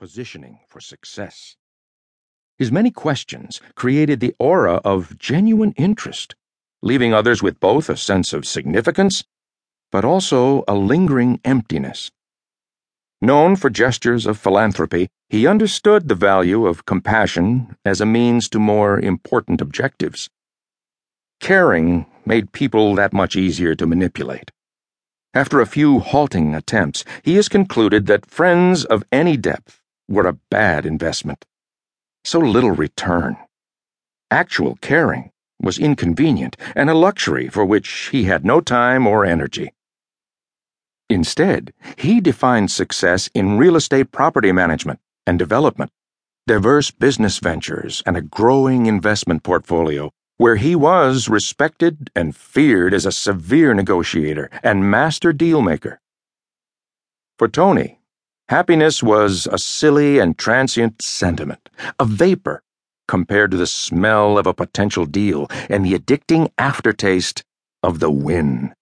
positioning for success. His many questions created the aura of genuine interest, leaving others with both a sense of significance but also a lingering emptiness. Known for gestures of philanthropy, he understood the value of compassion as a means to more important objectives. Caring made people that much easier to manipulate. After a few halting attempts, he has concluded that friends of any depth were a bad investment. So little return. Actual caring was inconvenient and a luxury for which he had no time or energy. Instead, he defined success in real estate property management and development, diverse business ventures, and a growing investment portfolio where he was respected and feared as a severe negotiator and master dealmaker. For Tony, happiness was a silly and transient sentiment, a vapor, compared to the smell of a potential deal and the addicting aftertaste of the win.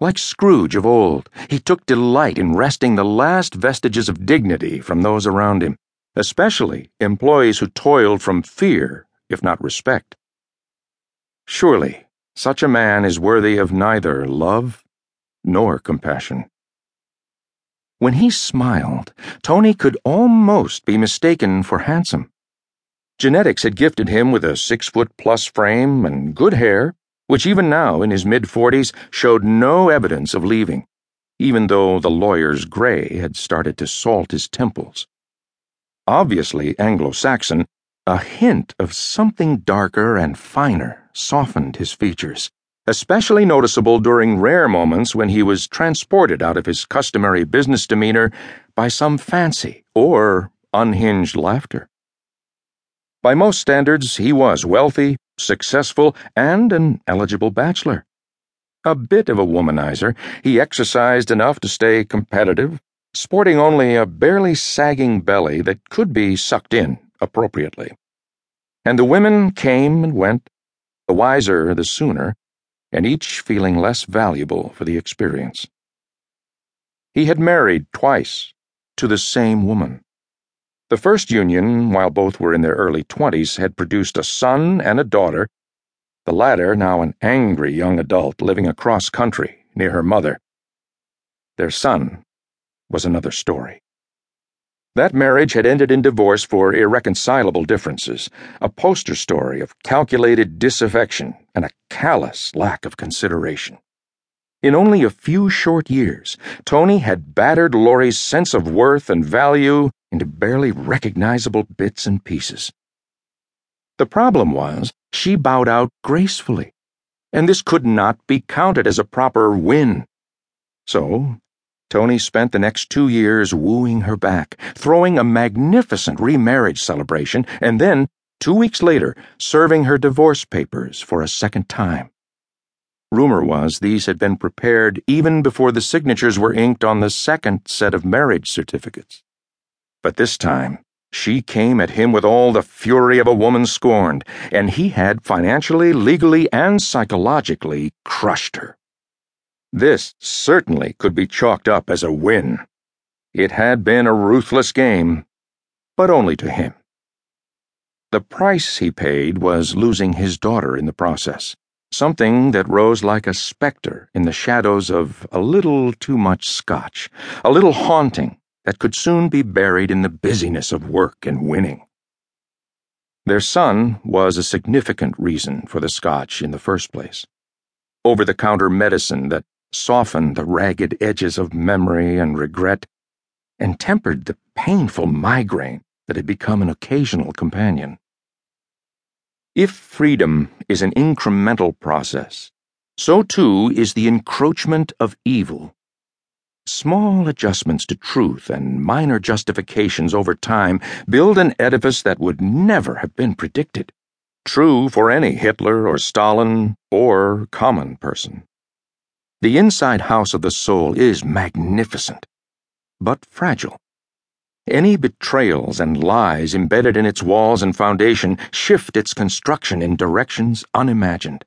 Like Scrooge of old, he took delight in wresting the last vestiges of dignity from those around him, especially employees who toiled from fear, if not respect. Surely, such a man is worthy of neither love nor compassion. When he smiled, Tony could almost be mistaken for handsome. Genetics had gifted him with a six foot plus frame and good hair, which even now, in his mid forties, showed no evidence of leaving, even though the lawyer's gray had started to salt his temples. Obviously Anglo Saxon, a hint of something darker and finer softened his features, especially noticeable during rare moments when he was transported out of his customary business demeanor by some fancy or unhinged laughter. By most standards, he was wealthy, successful, and an eligible bachelor. A bit of a womanizer, he exercised enough to stay competitive, sporting only a barely sagging belly that could be sucked in appropriately. And the women came and went, the wiser the sooner, and each feeling less valuable for the experience. He had married twice to the same woman. The first union, while both were in their early twenties, had produced a son and a daughter, the latter now an angry young adult living across country near her mother. Their son was another story. That marriage had ended in divorce for irreconcilable differences, a poster story of calculated disaffection and a callous lack of consideration. In only a few short years, Tony had battered Loree's sense of worth and value into barely recognizable bits and pieces. The problem was, she bowed out gracefully, and this could not be counted as a proper win. So, Tony spent the next two years wooing her back, throwing a magnificent remarriage celebration, and then, two weeks later, serving her divorce papers for a second time. Rumor was these had been prepared even before the signatures were inked on the second set of marriage certificates. But this time, she came at him with all the fury of a woman scorned, and he had financially, legally, and psychologically crushed her. This certainly could be chalked up as a win. It had been a ruthless game, but only to him. The price he paid was losing his daughter in the process, something that rose like a specter in the shadows of a little too much scotch, a little haunting that could soon be buried in the busyness of work and winning. Their son was a significant reason for the scotch in the first place. Over the counter medicine that softened the ragged edges of memory and regret, and tempered the painful migraine that had become an occasional companion. If freedom is an incremental process, so too is the encroachment of evil. Small adjustments to truth and minor justifications over time build an edifice that would never have been predicted, true for any Hitler or Stalin or common person. The inside house of the soul is magnificent, but fragile. Any betrayals and lies embedded in its walls and foundation shift its construction in directions unimagined.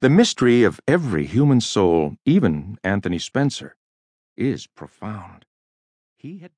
The mystery of every human soul, even Anthony Spencer, is profound. He had been